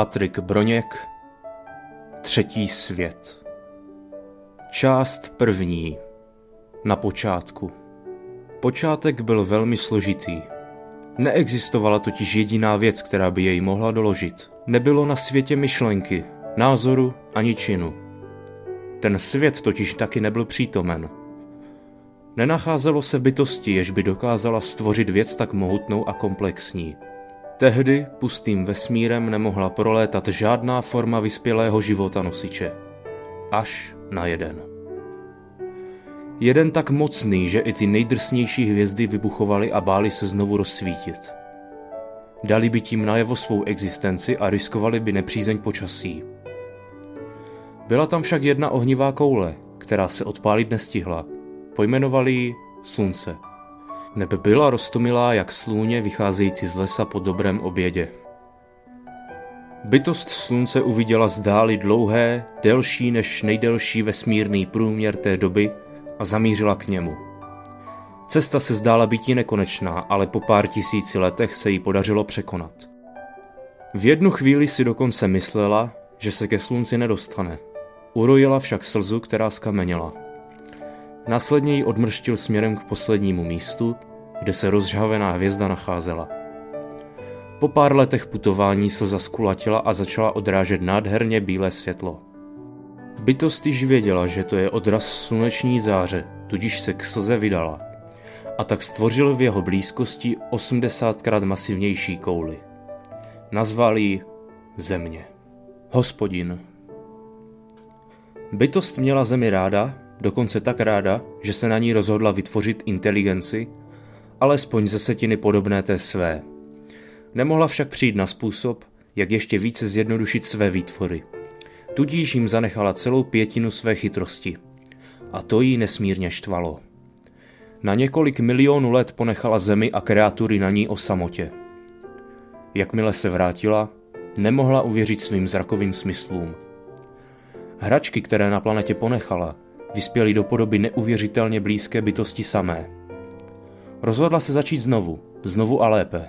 Patrik Broněk Třetí svět Část první Na počátku Počátek byl velmi složitý. Neexistovala totiž jediná věc, která by jej mohla doložit. Nebylo na světě myšlenky, názoru ani činu. Ten svět totiž taky nebyl přítomen. Nenacházelo se bytosti, jež by dokázala stvořit věc tak mohutnou a komplexní. Tehdy pustým vesmírem nemohla prolétat žádná forma vyspělého života nosiče. Až na jeden. Jeden tak mocný, že i ty nejdrsnější hvězdy vybuchovaly a báli se znovu rozsvítit. Dali by tím najevo svou existenci a riskovali by nepřízeň počasí. Byla tam však jedna ohnivá koule, která se odpálit nestihla. Pojmenovali ji Slunce. Nebe byla roztomilá jak slůně vycházející z lesa po dobrém obědě. Bytost slunce uviděla zdáli dlouhé, delší než nejdelší vesmírný průměr té doby a zamířila k němu. Cesta se zdála být nekonečná, ale po pár tisíci letech se jí podařilo překonat. V jednu chvíli si dokonce myslela, že se ke slunci nedostane. Urojila však slzu, která skameněla. Následně ji odmrštil směrem k poslednímu místu, kde se rozžhavená hvězda nacházela. Po pár letech putování se zaskulatila a začala odrážet nádherně bílé světlo. Bytost již věděla, že to je odraz sluneční záře, tudíž se k slze vydala. A tak stvořil v jeho blízkosti 80krát masivnější kouli. Nazval ji Země. Hospodin. Bytost měla zemi ráda, dokonce tak ráda, že se na ní rozhodla vytvořit inteligenci, alespoň ze setiny podobné té své. Nemohla však přijít na způsob, jak ještě více zjednodušit své výtvory – Tudíž jim zanechala celou pětinu své chytrosti. A to jí nesmírně štvalo. Na několik milionů let ponechala zemi a kreatury na ní o samotě. Jakmile se vrátila, nemohla uvěřit svým zrakovým smyslům. Hračky, které na planetě ponechala, vyspěly do podoby neuvěřitelně blízké bytosti samé. Rozhodla se začít znovu, znovu a lépe.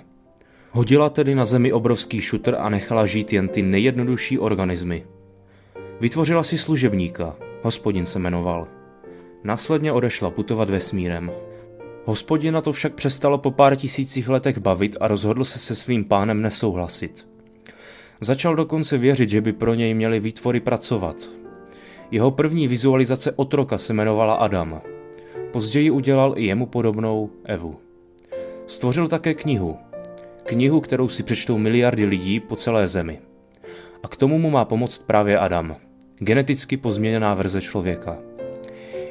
Hodila tedy na zemi obrovský šutr a nechala žít jen ty nejjednodušší organismy – Vytvořila si služebníka, hospodin se jmenoval. Následně odešla putovat vesmírem. Hospodina to však přestalo po pár tisících letech bavit a rozhodl se se svým pánem nesouhlasit. Začal dokonce věřit, že by pro něj měli výtvory pracovat. Jeho první vizualizace otroka se jmenovala Adam. Později udělal i jemu podobnou Evu. Stvořil také knihu. Knihu, kterou si přečtou miliardy lidí po celé zemi. A k tomu mu má pomoct právě Adam geneticky pozměněná verze člověka.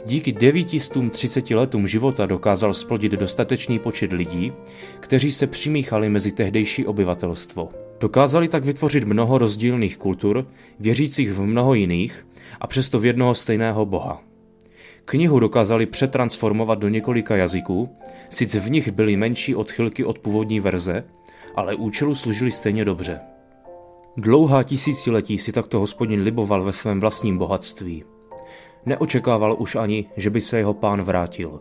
Díky 930 letům života dokázal splodit dostatečný počet lidí, kteří se přimíchali mezi tehdejší obyvatelstvo. Dokázali tak vytvořit mnoho rozdílných kultur, věřících v mnoho jiných a přesto v jednoho stejného boha. Knihu dokázali přetransformovat do několika jazyků, sice v nich byly menší odchylky od původní verze, ale účelu služili stejně dobře. Dlouhá tisíciletí si takto hospodin liboval ve svém vlastním bohatství. Neočekával už ani, že by se jeho pán vrátil.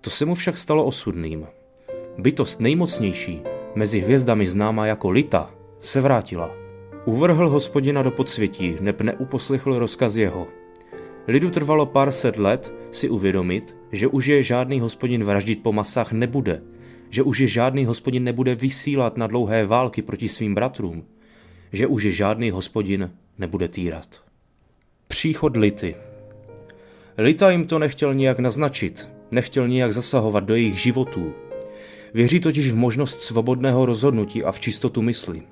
To se mu však stalo osudným. Bytost nejmocnější, mezi hvězdami známá jako Lita, se vrátila. Uvrhl hospodina do podsvětí, neb neuposlechl rozkaz jeho. Lidu trvalo pár set let si uvědomit, že už je žádný hospodin vraždit po masách nebude, že už je žádný hospodin nebude vysílat na dlouhé války proti svým bratrům, že už je žádný hospodin nebude týrat. Příchod Lity Lita jim to nechtěl nijak naznačit, nechtěl nijak zasahovat do jejich životů. Věří totiž v možnost svobodného rozhodnutí a v čistotu mysli.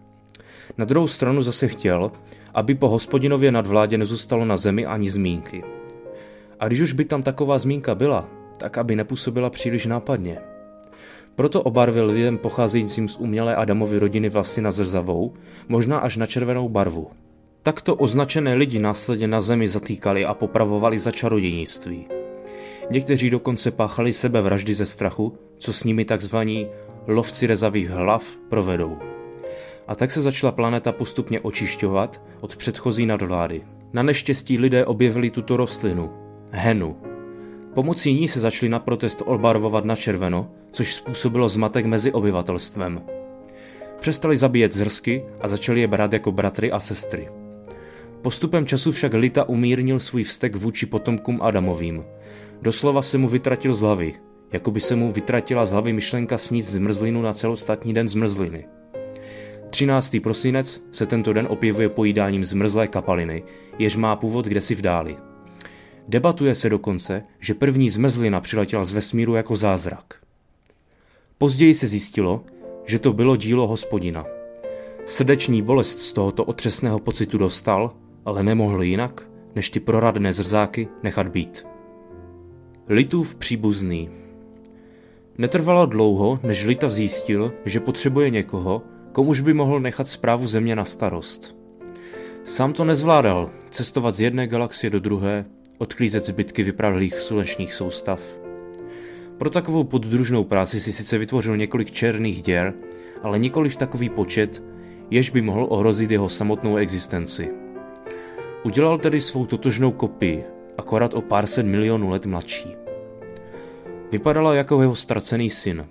Na druhou stranu zase chtěl, aby po hospodinově nadvládě nezůstalo na zemi ani zmínky. A když už by tam taková zmínka byla, tak aby nepůsobila příliš nápadně – proto obarvil lidem pocházejícím z umělé Adamovy rodiny vlasy na zrzavou, možná až na červenou barvu. Takto označené lidi následně na zemi zatýkali a popravovali za čarodějnictví. Někteří dokonce páchali sebevraždy ze strachu, co s nimi takzvaní lovci rezavých hlav provedou. A tak se začala planeta postupně očišťovat od předchozí nadvlády. Na neštěstí lidé objevili tuto rostlinu, henu, Pomocí ní se začali na protest obarvovat na červeno, což způsobilo zmatek mezi obyvatelstvem. Přestali zabíjet zrsky a začali je brát jako bratry a sestry. Postupem času však Lita umírnil svůj vztek vůči potomkům Adamovým. Doslova se mu vytratil z hlavy, jako by se mu vytratila z hlavy myšlenka sníst zmrzlinu na celostatní den zmrzliny. 13. prosinec se tento den objevuje pojídáním zmrzlé kapaliny, jež má původ kdesi v dáli. Debatuje se dokonce, že první zmrzlina přiletěla z vesmíru jako zázrak. Později se zjistilo, že to bylo dílo hospodina. Srdeční bolest z tohoto otřesného pocitu dostal, ale nemohl jinak, než ty proradné zrzáky nechat být. Litův příbuzný Netrvalo dlouho, než Lita zjistil, že potřebuje někoho, komuž by mohl nechat zprávu země na starost. Sám to nezvládal, cestovat z jedné galaxie do druhé, odklízet zbytky vypravlých slunečních soustav. Pro takovou poddružnou práci si sice vytvořil několik černých děr, ale nikoliv takový počet, jež by mohl ohrozit jeho samotnou existenci. Udělal tedy svou totožnou kopii, akorát o pár set milionů let mladší. Vypadala jako jeho ztracený syn.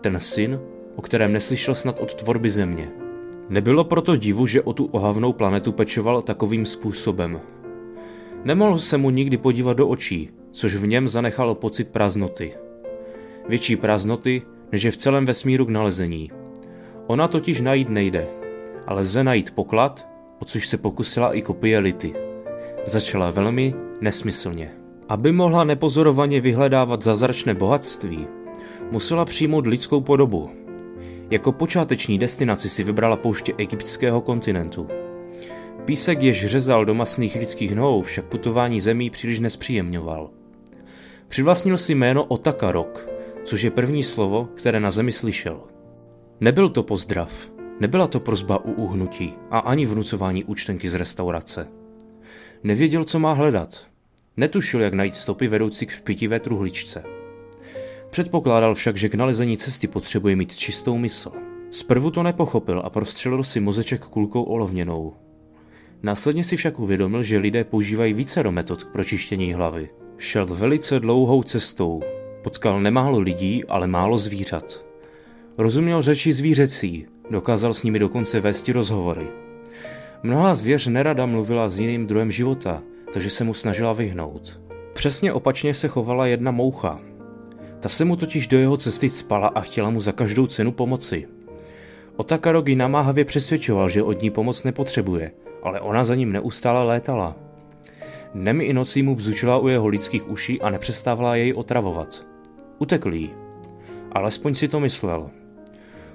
Ten syn, o kterém neslyšel snad od tvorby země. Nebylo proto divu, že o tu ohavnou planetu pečoval takovým způsobem. Nemohl se mu nikdy podívat do očí, což v něm zanechalo pocit prázdnoty. Větší prázdnoty, než je v celém vesmíru k nalezení. Ona totiž najít nejde, ale lze najít poklad, o což se pokusila i kopie Lity. Začala velmi nesmyslně. Aby mohla nepozorovaně vyhledávat zázračné bohatství, musela přijmout lidskou podobu. Jako počáteční destinaci si vybrala pouště egyptského kontinentu. Písek, jež řezal do masných lidských nohou, však putování zemí příliš nespříjemňoval. Přivlastnil si jméno Otakarok, což je první slovo, které na zemi slyšel. Nebyl to pozdrav, nebyla to prozba u uhnutí a ani vnucování účtenky z restaurace. Nevěděl, co má hledat. Netušil, jak najít stopy vedoucí k pitivé truhličce. Předpokládal však, že k nalezení cesty potřebuje mít čistou mysl. Zprvu to nepochopil a prostřelil si mozeček kulkou olovněnou. Následně si však uvědomil, že lidé používají více metod k pročištění hlavy. Šel velice dlouhou cestou. Potkal nemálo lidí, ale málo zvířat. Rozuměl řeči zvířecí, dokázal s nimi dokonce vést rozhovory. Mnoha zvěř nerada mluvila s jiným druhem života, takže se mu snažila vyhnout. Přesně opačně se chovala jedna moucha. Ta se mu totiž do jeho cesty spala a chtěla mu za každou cenu pomoci. Otakarogi namáhavě přesvědčoval, že od ní pomoc nepotřebuje, ale ona za ním neustále létala. Dnem i nocí mu bzučila u jeho lidských uší a nepřestávala jej otravovat. Utekl jí. Alespoň si to myslel.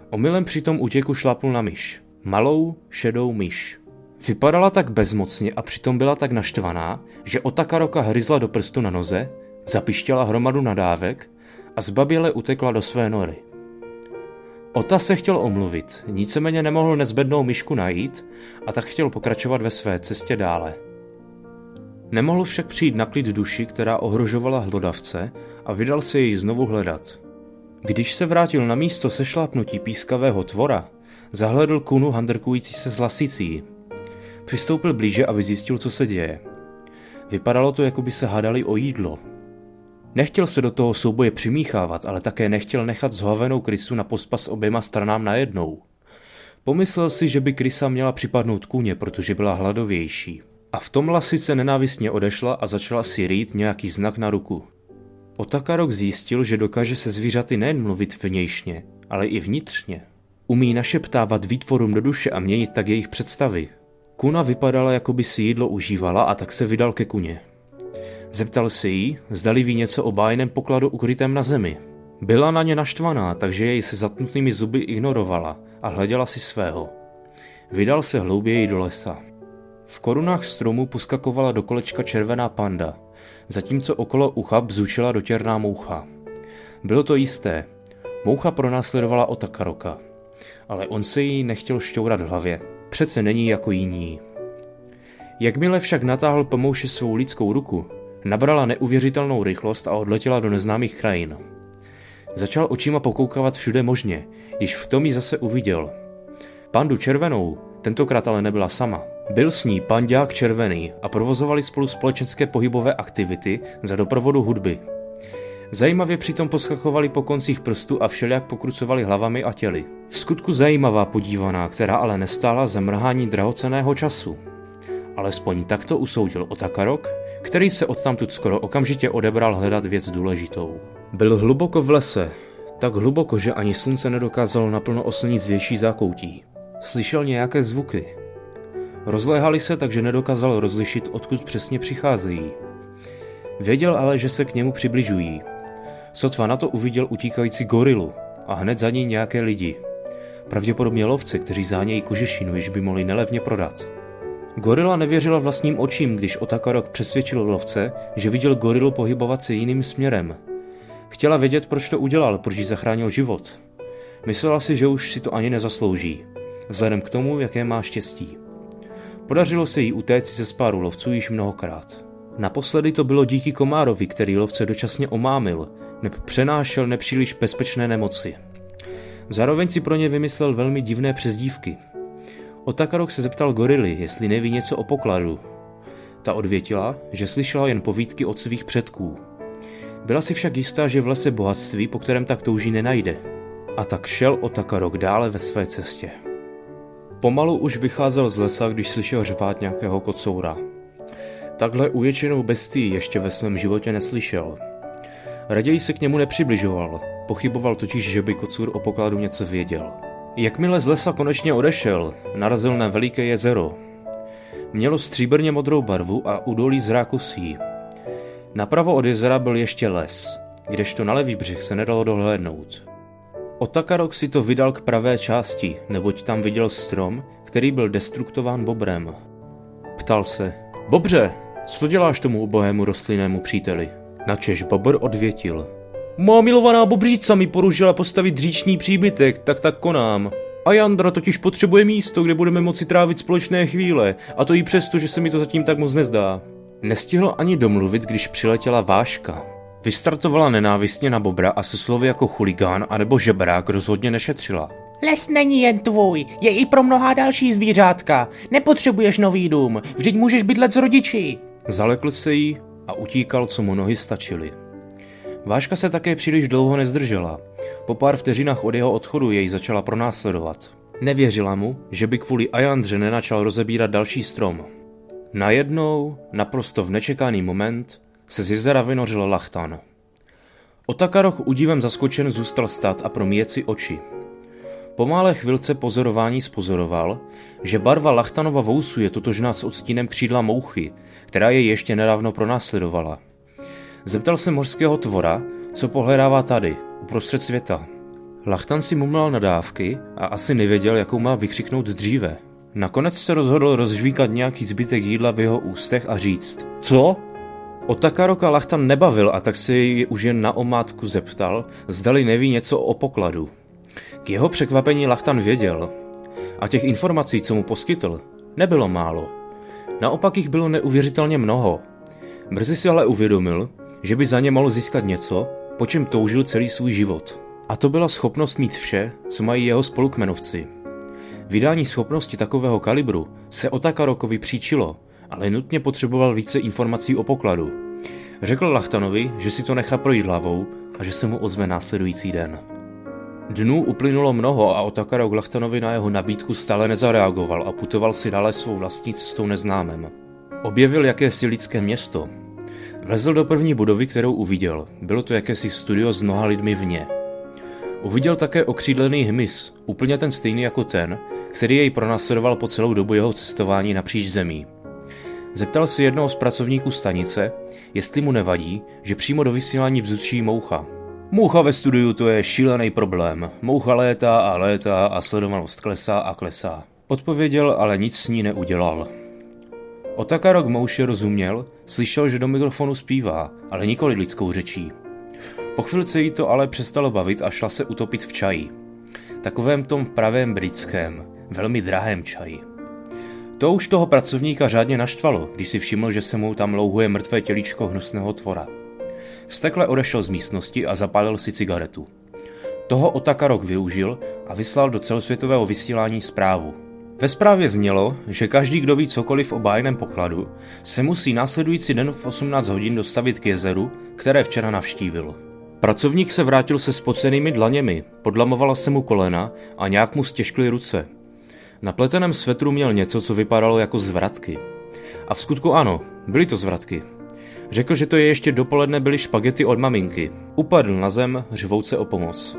Omylem při tom útěku šlapl na myš. Malou, šedou myš. Vypadala tak bezmocně a přitom byla tak naštvaná, že Otakaroka hryzla do prstu na noze, zapištěla hromadu nadávek a zbaběle utekla do své nory. Ota se chtěl omluvit, nicméně nemohl nezbednou myšku najít a tak chtěl pokračovat ve své cestě dále. Nemohl však přijít na klid duši, která ohrožovala hlodavce a vydal se jej znovu hledat. Když se vrátil na místo sešlápnutí pískavého tvora, zahledl kunu handrkující se s lasicí. Přistoupil blíže, aby zjistil, co se děje. Vypadalo to, jako by se hádali o jídlo. Nechtěl se do toho souboje přimíchávat, ale také nechtěl nechat zhovenou krysu na pospas oběma stranám najednou. Pomyslel si, že by krysa měla připadnout kůně, protože byla hladovější. A v tom lasice nenávistně odešla a začala si rýt nějaký znak na ruku. Otakarok zjistil, že dokáže se zvířaty nejen mluvit vnějšně, ale i vnitřně. Umí našeptávat výtvorům do duše a měnit tak jejich představy. Kuna vypadala, jako by si jídlo užívala a tak se vydal ke kuně. Zeptal se jí, zdali ví něco o bájném pokladu ukrytém na zemi. Byla na ně naštvaná, takže jej se zatnutými zuby ignorovala a hleděla si svého. Vydal se hlouběji do lesa. V korunách stromu poskakovala do kolečka červená panda, zatímco okolo ucha bzučila dotěrná moucha. Bylo to jisté. Moucha pronásledovala Otakaroka. Ale on se jí nechtěl šťourat v hlavě. Přece není jako jiní. Jakmile však natáhl pomouše svou lidskou ruku, nabrala neuvěřitelnou rychlost a odletěla do neznámých krajin. Začal očima pokoukávat všude možně, když v tom ji zase uviděl. Pandu červenou, tentokrát ale nebyla sama. Byl s ní pandák červený a provozovali spolu společenské pohybové aktivity za doprovodu hudby. Zajímavě přitom poskakovali po koncích prstů a všelijak pokrucovali hlavami a těly. V skutku zajímavá podívaná, která ale nestála za mrhání drahoceného času. Alespoň takto usoudil Otakarok, který se odtamtud skoro okamžitě odebral hledat věc důležitou. Byl hluboko v lese, tak hluboko, že ani slunce nedokázalo naplno oslnit zvětší zákoutí. Slyšel nějaké zvuky. Rozléhali se, takže nedokázal rozlišit, odkud přesně přicházejí. Věděl ale, že se k němu přibližují. Sotva na to uviděl utíkající gorilu a hned za ní nějaké lidi. Pravděpodobně lovci, kteří zánějí kožešinu, již by mohli nelevně prodat. Gorila nevěřila vlastním očím, když Otakarok přesvědčil lovce, že viděl gorilu pohybovat se jiným směrem. Chtěla vědět, proč to udělal, proč jí zachránil život. Myslela si, že už si to ani nezaslouží, vzhledem k tomu, jaké má štěstí. Podařilo se jí utéct ze spáru lovců již mnohokrát. Naposledy to bylo díky komárovi, který lovce dočasně omámil, neb přenášel nepříliš bezpečné nemoci. Zároveň si pro ně vymyslel velmi divné přezdívky. Otakarok se zeptal gorily, jestli neví něco o pokladu. Ta odvětila, že slyšela jen povídky od svých předků. Byla si však jistá, že v lese bohatství, po kterém tak touží, nenajde. A tak šel Otakarok dále ve své cestě. Pomalu už vycházel z lesa, když slyšel řvát nějakého kocoura. Takhle uvěčenou bestii ještě ve svém životě neslyšel. Raději se k němu nepřibližoval, pochyboval totiž, že by kocůr o pokladu něco věděl. Jakmile z lesa konečně odešel, narazil na veliké jezero. Mělo stříbrně modrou barvu a údolí z rákosí. Napravo od jezera byl ještě les, kdežto na levý břeh se nedalo dohlédnout. Otakarok si to vydal k pravé části, neboť tam viděl strom, který byl destruktován bobrem. Ptal se, Bobře, co děláš tomu ubohému rostlinnému příteli? Načež Bobr odvětil. Má milovaná bobříca mi poružila postavit dříční příbytek, tak tak konám. A Jandra totiž potřebuje místo, kde budeme moci trávit společné chvíle, a to i přesto, že se mi to zatím tak moc nezdá. Nestihl ani domluvit, když přiletěla Váška. Vystartovala nenávistně na Bobra a se slovy jako chuligán anebo žebrák rozhodně nešetřila. Les není jen tvůj, je i pro mnohá další zvířátka. Nepotřebuješ nový dům, vždyť můžeš bydlet s rodiči. Zalekl se jí a utíkal, co mu nohy stačily. Váška se také příliš dlouho nezdržela. Po pár vteřinách od jeho odchodu jej začala pronásledovat. Nevěřila mu, že by kvůli Ajandře nenačal rozebírat další strom. Najednou, naprosto v nečekaný moment, se z jezera vynořil Lachtan. Otakaroch udívem zaskočen zůstal stát a promíjet si oči. Po malé chvilce pozorování spozoroval, že barva Lachtanova vousu je totožná s odstínem křídla mouchy, která je ještě nedávno pronásledovala. Zeptal se mořského tvora, co pohledává tady, uprostřed světa. Lachtan si mumlal nadávky a asi nevěděl, jakou má vykřiknout dříve. Nakonec se rozhodl rozžvíkat nějaký zbytek jídla v jeho ústech a říct. Co? Otakaroka Lachtan nebavil a tak se jej už jen na omátku zeptal, zdali neví něco o pokladu. K jeho překvapení Lachtan věděl. A těch informací, co mu poskytl, nebylo málo. Naopak jich bylo neuvěřitelně mnoho. Brzy si ale uvědomil, že by za ně mohl získat něco, po čem toužil celý svůj život. A to byla schopnost mít vše, co mají jeho spolukmenovci. Vydání schopnosti takového kalibru se Otakarokovi příčilo, ale nutně potřeboval více informací o pokladu. Řekl Lachtanovi, že si to nechá projít hlavou a že se mu ozve následující den. Dnů uplynulo mnoho a Otakarok Lachtanovi na jeho nabídku stále nezareagoval a putoval si dále svou vlastní cestou neznámem. Objevil jakési lidské město. Vlezl do první budovy, kterou uviděl. Bylo to jakési studio s mnoha lidmi vně. Uviděl také okřídlený hmyz, úplně ten stejný jako ten, který jej pronásledoval po celou dobu jeho cestování napříč zemí. Zeptal si jednoho z pracovníků stanice, jestli mu nevadí, že přímo do vysílání bzučí moucha. Moucha ve studiu to je šílený problém. Moucha létá a létá a sledovanost klesá a klesá. Odpověděl, ale nic s ní neudělal. Otakarok Mouše rozuměl, slyšel, že do mikrofonu zpívá, ale nikoli lidskou řečí. Po chvilce jí to ale přestalo bavit a šla se utopit v čaji. Takovém tom pravém britském, velmi drahém čaji. To už toho pracovníka řádně naštvalo, když si všiml, že se mu tam louhuje mrtvé tělíčko hnusného tvora. Stekle odešel z místnosti a zapálil si cigaretu. Toho Otakarok využil a vyslal do celosvětového vysílání zprávu. Ve zprávě znělo, že každý, kdo ví cokoliv o bájném pokladu, se musí následující den v 18 hodin dostavit k jezeru, které včera navštívil. Pracovník se vrátil se spocenými dlaněmi, podlamovala se mu kolena a nějak mu stěžkly ruce. Na pleteném svetru měl něco, co vypadalo jako zvratky. A v skutku ano, byly to zvratky. Řekl, že to je ještě dopoledne byly špagety od maminky. Upadl na zem, řvouce o pomoc.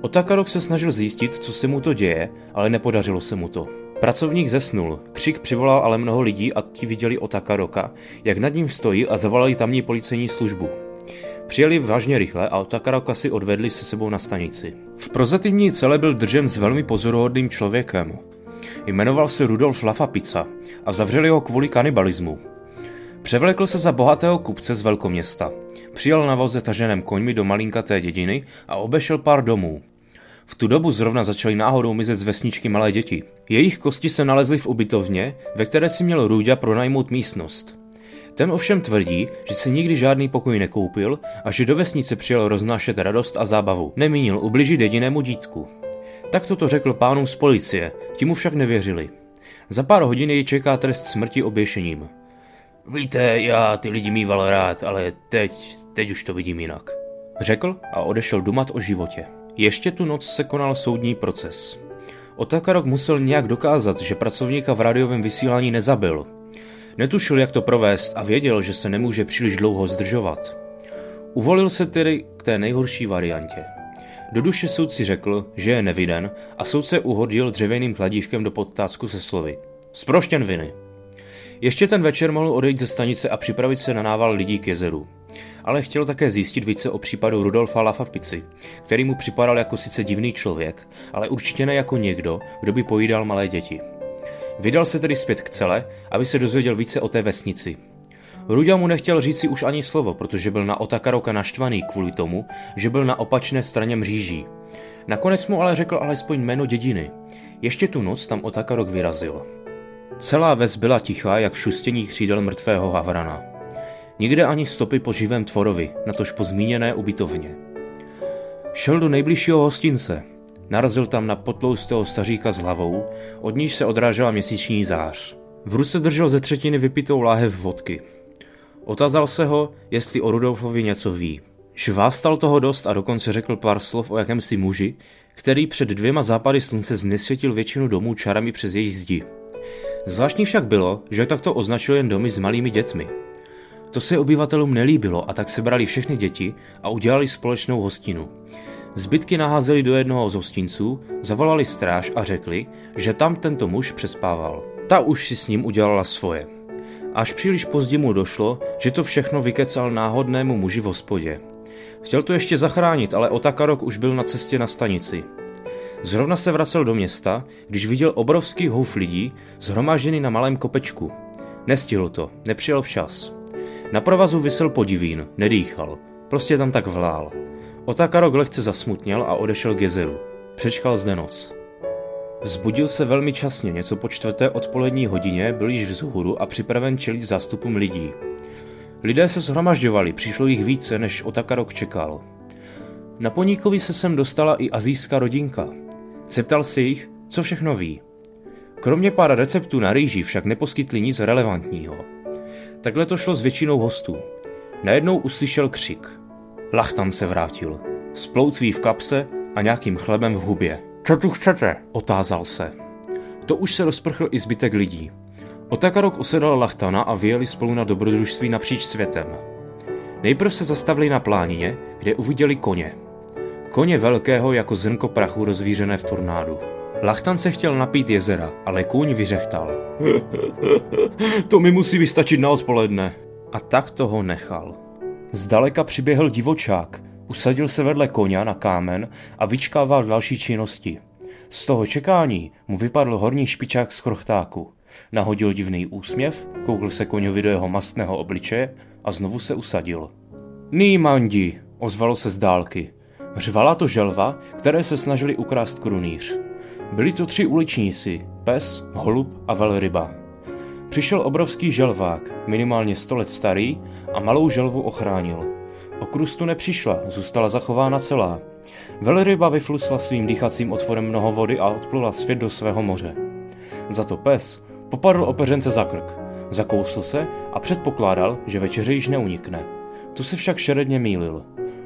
Otakarok se snažil zjistit, co se mu to děje, ale nepodařilo se mu to. Pracovník zesnul, křik přivolal ale mnoho lidí a ti viděli Otakaroka, jak nad ním stojí a zavolali tamní policejní službu. Přijeli vážně rychle a Otakaroka si odvedli se sebou na stanici. V prozatímní cele byl držen s velmi pozoruhodným člověkem. Jmenoval se Rudolf Lafapica a zavřeli ho kvůli kanibalismu. Převlekl se za bohatého kupce z velkoměsta. Přijel na voze taženém koňmi do malinkaté dědiny a obešel pár domů. V tu dobu zrovna začaly náhodou mizet z vesničky malé děti. Jejich kosti se nalezly v ubytovně, ve které si měl Růďa pronajmout místnost. Ten ovšem tvrdí, že si nikdy žádný pokoj nekoupil a že do vesnice přijel roznášet radost a zábavu. Nemínil ubližit jedinému dítku. Tak toto řekl pánům z policie, ti mu však nevěřili. Za pár hodin jej čeká trest smrti oběšením. Víte, já ty lidi mýval rád, ale teď, teď už to vidím jinak. Řekl a odešel dumat o životě. Ještě tu noc se konal soudní proces. Otakarok musel nějak dokázat, že pracovníka v rádiovém vysílání nezabil. Netušil, jak to provést a věděl, že se nemůže příliš dlouho zdržovat. Uvolil se tedy k té nejhorší variantě. Do duše soudci řekl, že je neviden a soudce uhodil dřevěným kladívkem do podtácku se slovy. Sproštěn viny. Ještě ten večer mohl odejít ze stanice a připravit se na nával lidí k jezeru. Ale chtěl také zjistit více o případu Rudolfa Lafapici, který mu připadal jako sice divný člověk, ale určitě ne jako někdo, kdo by pojídal malé děti. Vydal se tedy zpět k cele, aby se dozvěděl více o té vesnici. Ruďa mu nechtěl říci už ani slovo, protože byl na Otakaroka naštvaný kvůli tomu, že byl na opačné straně mříží. Nakonec mu ale řekl alespoň jméno dědiny. Ještě tu noc tam Otakarok vyrazil. Celá ves byla tichá, jak šustění křídel mrtvého havrana. Nikde ani stopy po živém tvorovi, natož po zmíněné ubytovně. Šel do nejbližšího hostince. Narazil tam na potloustého staříka s hlavou, od níž se odrážela měsíční zář. V ruce držel ze třetiny vypitou láhev vodky. Otázal se ho, jestli o Rudolfovi něco ví. Švástal toho dost a dokonce řekl pár slov o jakémsi muži, který před dvěma západy slunce znesvětil většinu domů čarami přes jejich zdi. Zvláštní však bylo, že takto označil jen domy s malými dětmi. To se obyvatelům nelíbilo a tak sebrali všechny děti a udělali společnou hostinu. Zbytky naházeli do jednoho z hostinců, zavolali stráž a řekli, že tam tento muž přespával. Ta už si s ním udělala svoje. Až příliš pozdě mu došlo, že to všechno vykecal náhodnému muži v hospodě. Chtěl to ještě zachránit, ale Otakarok už byl na cestě na stanici. Zrovna se vracel do města, když viděl obrovský houf lidí zhromážděný na malém kopečku. Nestihl to, nepřijel včas. Na provazu vysel podivín, nedýchal, prostě tam tak vlál. Otakarok lehce zasmutněl a odešel k jezeru. Přečkal zde noc. Vzbudil se velmi časně, něco po čtvrté odpolední hodině byl již vzhůru a připraven čelit zástupům lidí. Lidé se shromažďovali, přišlo jich více, než Otakarok čekal. Na poníkovi se sem dostala i azijská rodinka. Zeptal se jich, co všechno ví. Kromě pár receptů na rýži však neposkytli nic relevantního. Takhle to šlo s většinou hostů. Najednou uslyšel křik. Lachtan se vrátil. S ploutví v kapse a nějakým chlebem v hubě. Co tu chcete? Otázal se. To už se rozprchl i zbytek lidí. Otakarok usedal Lachtana a vyjeli spolu na dobrodružství napříč světem. Nejprve se zastavili na plánině, kde uviděli koně. Koně velkého jako zrnko prachu rozvířené v tornádu. Lachtan se chtěl napít jezera, ale kůň vyřechtal. to mi musí vystačit na odpoledne. A tak toho nechal. Zdaleka přiběhl divočák, usadil se vedle koně na kámen a vyčkával další činnosti. Z toho čekání mu vypadl horní špičák z chrochtáku. Nahodil divný úsměv, koukl se koňovi do jeho mastného obličeje a znovu se usadil. Ní, mandi, ozvalo se z dálky. Řvala to želva, které se snažili ukrást krunýř. Byli to tři uličníci, pes, holub a velryba. Přišel obrovský želvák, minimálně sto let starý, a malou želvu ochránil. O krustu nepřišla, zůstala zachována celá. Velryba vyflusla svým dýchacím otvorem mnoho vody a odplula svět do svého moře. Za to pes popadl opeřence za krk, zakousl se a předpokládal, že večeře již neunikne. Tu se však šeredně mýlil.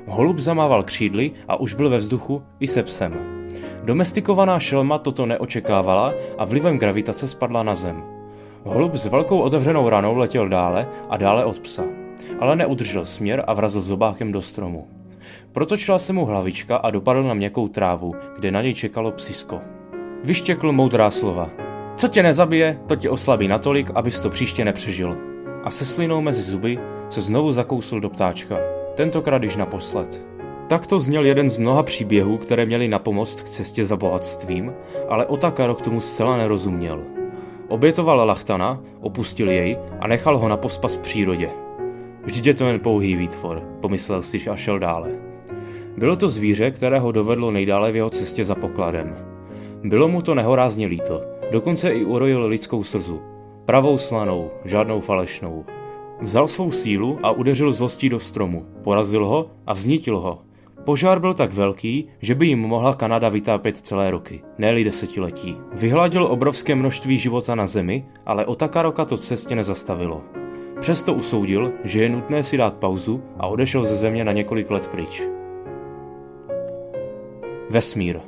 Holub zamával křídly a už byl ve vzduchu i se psem. Domestikovaná šelma toto neočekávala a vlivem gravitace spadla na zem. Holub s velkou otevřenou ranou letěl dále a dále od psa, ale neudržel směr a vrazil zobákem do stromu. Protočila se mu hlavička a dopadl na měkkou trávu, kde na něj čekalo psisko. Vyštěkl moudrá slova. Co tě nezabije, to tě oslabí natolik, abys to příště nepřežil. A se slinou mezi zuby se znovu zakousl do ptáčka. Tentokrát již naposled. Takto zněl jeden z mnoha příběhů, které měly na pomoc k cestě za bohatstvím, ale Otakaro k tomu zcela nerozuměl. Obětoval Lachtana, opustil jej a nechal ho na pospas přírodě. Vždyť je to jen pouhý výtvor, pomyslel si a šel dále. Bylo to zvíře, které ho dovedlo nejdále v jeho cestě za pokladem. Bylo mu to nehorázně líto, dokonce i urojil lidskou slzu. Pravou slanou, žádnou falešnou. Vzal svou sílu a udeřil zlostí do stromu, porazil ho a vznítil ho. Požár byl tak velký, že by jim mohla Kanada vytápět celé roky, ne desetiletí. Vyhladil obrovské množství života na zemi, ale Otakaroka to cestě nezastavilo. Přesto usoudil, že je nutné si dát pauzu a odešel ze země na několik let pryč. Vesmír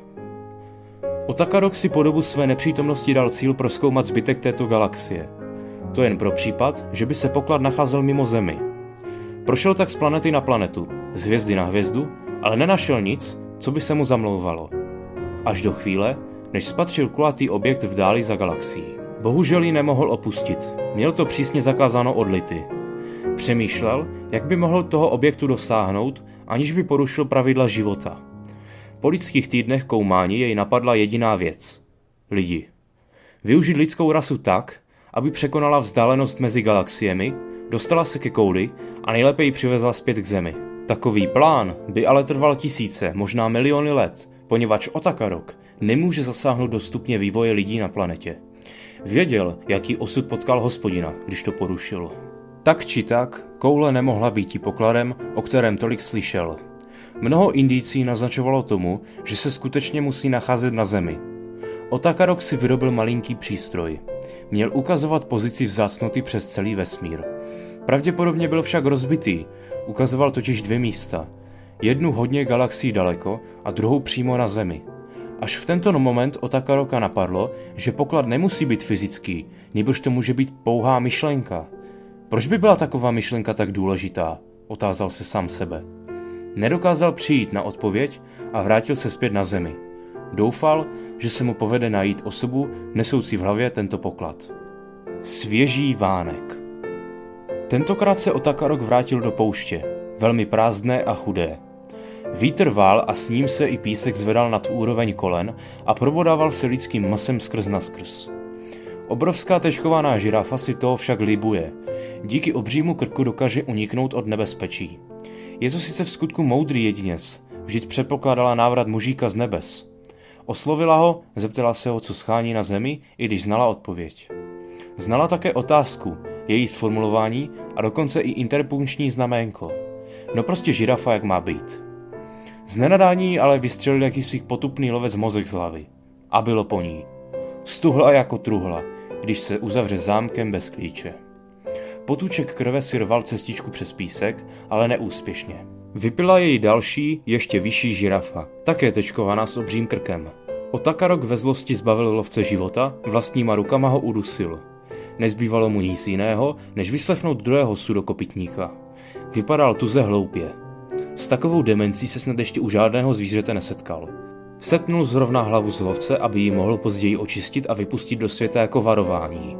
Otakarok si po dobu své nepřítomnosti dal cíl proskoumat zbytek této galaxie. To jen pro případ, že by se poklad nacházel mimo Zemi. Prošel tak z planety na planetu, z hvězdy na hvězdu, ale nenašel nic, co by se mu zamlouvalo. Až do chvíle, než spatřil kulatý objekt v dáli za galaxií. Bohužel ji nemohl opustit, měl to přísně zakázáno od lity. Přemýšlel, jak by mohl toho objektu dosáhnout, aniž by porušil pravidla života. Po lidských týdnech koumání jej napadla jediná věc. Lidi. Využít lidskou rasu tak, aby překonala vzdálenost mezi galaxiemi, dostala se ke kouli a nejlépe ji přivezla zpět k Zemi. Takový plán by ale trval tisíce, možná miliony let, poněvadž Otakarok nemůže zasáhnout do stupně vývoje lidí na planetě. Věděl, jaký osud potkal hospodina, když to porušil. Tak či tak, koule nemohla být pokladem, o kterém tolik slyšel. Mnoho indicí naznačovalo tomu, že se skutečně musí nacházet na Zemi. Otakarok si vyrobil malinký přístroj. Měl ukazovat pozici vzácnoty přes celý vesmír. Pravděpodobně byl však rozbitý, ukazoval totiž dvě místa. Jednu hodně galaxií daleko a druhou přímo na Zemi. Až v tento moment Otakaroka napadlo, že poklad nemusí být fyzický, nebož to může být pouhá myšlenka. Proč by byla taková myšlenka tak důležitá? Otázal se sám sebe. Nedokázal přijít na odpověď a vrátil se zpět na zemi. Doufal, že se mu povede najít osobu nesoucí v hlavě tento poklad. Svěží vánek. Tentokrát se Otakarok vrátil do pouště, velmi prázdné a chudé. Vítr vál a s ním se i písek zvedal nad úroveň kolen a probodával se lidským masem skrz na skrz. Obrovská tečkovaná žirafa si toho však libuje. Díky obřímu krku dokáže uniknout od nebezpečí. Je to sice v skutku moudrý jedinec, vždyť předpokládala návrat mužíka z nebes. Oslovila ho, zeptala se ho, co schání na zemi, i když znala odpověď. Znala také otázku, její sformulování a dokonce i interpunkční znaménko. No prostě žirafa, jak má být. Z nenadání ale vystřelil jakýsi potupný lovec mozek z hlavy. A bylo po ní. Stuhla jako truhla, když se uzavře zámkem bez klíče. Potůček krve si rval cestičku přes písek, ale neúspěšně. Vypila jej další, ještě vyšší žirafa, také tečkovaná s obřím krkem. Otakarok ve zlosti zbavil lovce života, vlastníma rukama ho udusil. Nezbývalo mu nic jiného, než vyslechnout druhého sudokopitníka. Vypadal tuze hloupě. S takovou demencí se snad ještě u žádného zvířete nesetkal. Setnul zrovna hlavu z lovce, aby ji mohl později očistit a vypustit do světa jako varování.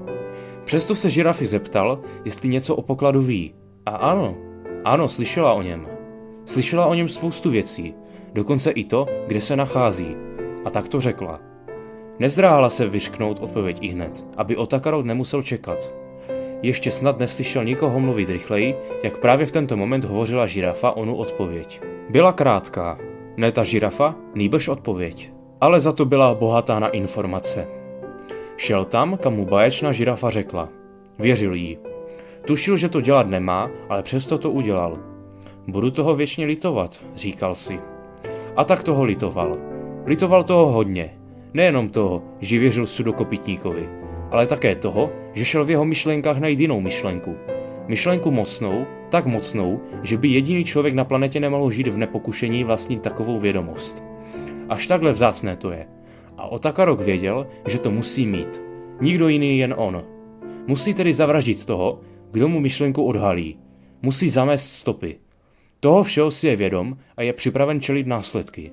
Přesto se žirafy zeptal, jestli něco o pokladu ví. A ano, ano, slyšela o něm. Slyšela o něm spoustu věcí, dokonce i to, kde se nachází. A tak to řekla. Nezdráhala se vyřknout odpověď i hned, aby Otakarot nemusel čekat. Ještě snad neslyšel nikoho mluvit rychleji, jak právě v tento moment hovořila žirafa onu odpověď. Byla krátká. Ne ta žirafa, nýbrž odpověď. Ale za to byla bohatá na informace. Šel tam, kam mu báječná žirafa řekla. Věřil jí. Tušil, že to dělat nemá, ale přesto to udělal. Budu toho věčně litovat, říkal si. A tak toho litoval. Litoval toho hodně. Nejenom toho, že věřil sudokopitníkovi, ale také toho, že šel v jeho myšlenkách najít jinou myšlenku. Myšlenku mocnou, Tak mocnou, že by jediný člověk na planetě nemohl žít v nepokušení vlastnit takovou vědomost. Až takhle vzácné to je. A Otakarok věděl, že to musí mít. Nikdo jiný, jen on. Musí tedy zavraždit toho, kdo mu myšlenku odhalí. Musí zamést stopy. Toho všeho si je vědom a je připraven čelit následky.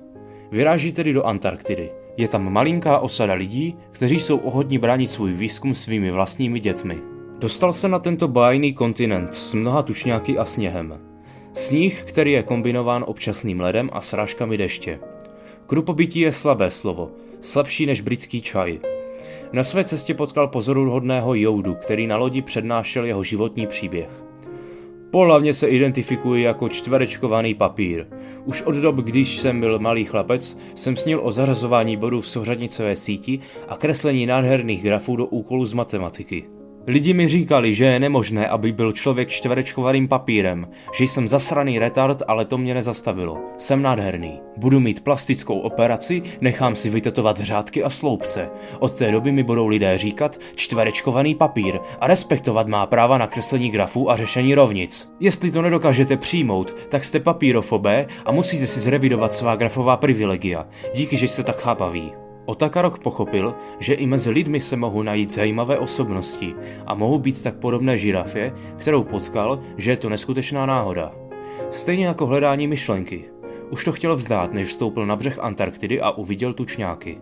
Vyráží tedy do Antarktidy. Je tam malinká osada lidí, kteří jsou ochotní bránit svůj výzkum svými vlastními dětmi. Dostal se na tento bájný kontinent s mnoha tučňáky a sněhem. Sníh, který je kombinován občasným ledem a srážkami deště. Krupobytí je slabé slovo, slabší než britský čaj. Na své cestě potkal pozoruhodného Joudu, který na lodi přednášel jeho životní příběh. Pohlavně se identifikuji jako čtverečkovaný papír. Už od dob, když jsem byl malý chlapec, jsem snil o zařazování bodů v souřadnicové síti a kreslení nádherných grafů do úkolů z matematiky. Lidi mi říkali, že je nemožné, aby byl člověk čtverečkovaným papírem, že jsem zasraný retard, ale to mě nezastavilo. Jsem nádherný. Budu mít plastickou operaci, nechám si vytetovat řádky a sloupce. Od té doby mi budou lidé říkat čtverečkovaný papír a respektovat má práva na kreslení grafů a řešení rovnic. Jestli to nedokážete přijmout, tak jste papírofobé a musíte si zrevidovat svá grafová privilegia. Díky, že jste tak chápaví. Otakarok pochopil, že i mezi lidmi se mohou najít zajímavé osobnosti a mohou být tak podobné žirafě, kterou potkal, že je to neskutečná náhoda. Stejně jako hledání myšlenky. Už to chtěl vzdát, než vstoupil na břeh Antarktidy a uviděl tučňáky.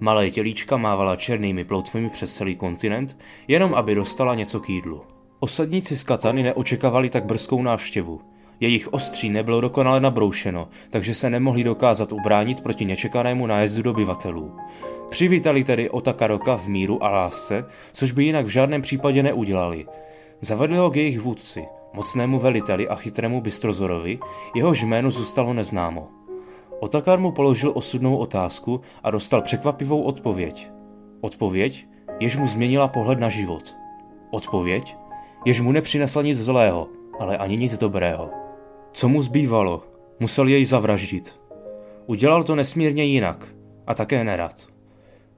Malé tělíčka mávala černými ploutvemi přes celý kontinent, jenom aby dostala něco k jídlu. Osadníci z Katany neočekávali tak brzkou návštěvu. Jejich ostří nebylo dokonale nabroušeno, takže se nemohli dokázat ubránit proti nečekanému nájezdu dobyvatelů. Přivítali tedy Otakaroka v míru a lásce, což by jinak v žádném případě neudělali. Zavedli ho k jejich vůdci, mocnému veliteli a chytrému Bystrozorovi, jehož jméno zůstalo neznámo. Otakar mu položil osudnou otázku a dostal překvapivou odpověď. Odpověď, jež mu změnila pohled na život. Odpověď, jež mu nepřinesla nic zlého, ale ani nic dobrého. Co mu zbývalo? Musel jej zavraždit. Udělal to nesmírně jinak. A také nerad.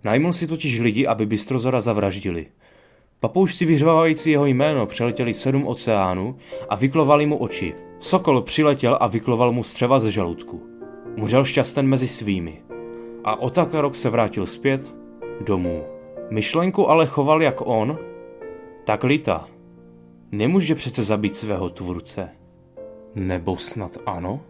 Najmul si totiž lidi, aby Bystrozora zavraždili. Papoušci vyřvávající jeho jméno přeletěli sedm oceánů a vyklovali mu oči. Sokol přiletěl a vykloval mu střeva ze žaludku. Mužel šťasten mezi svými. A Otakarok se vrátil zpět domů. Myšlenku ale choval jak on, tak Lita. Nemůže přece zabít svého tvůrce. Nebo snad ano?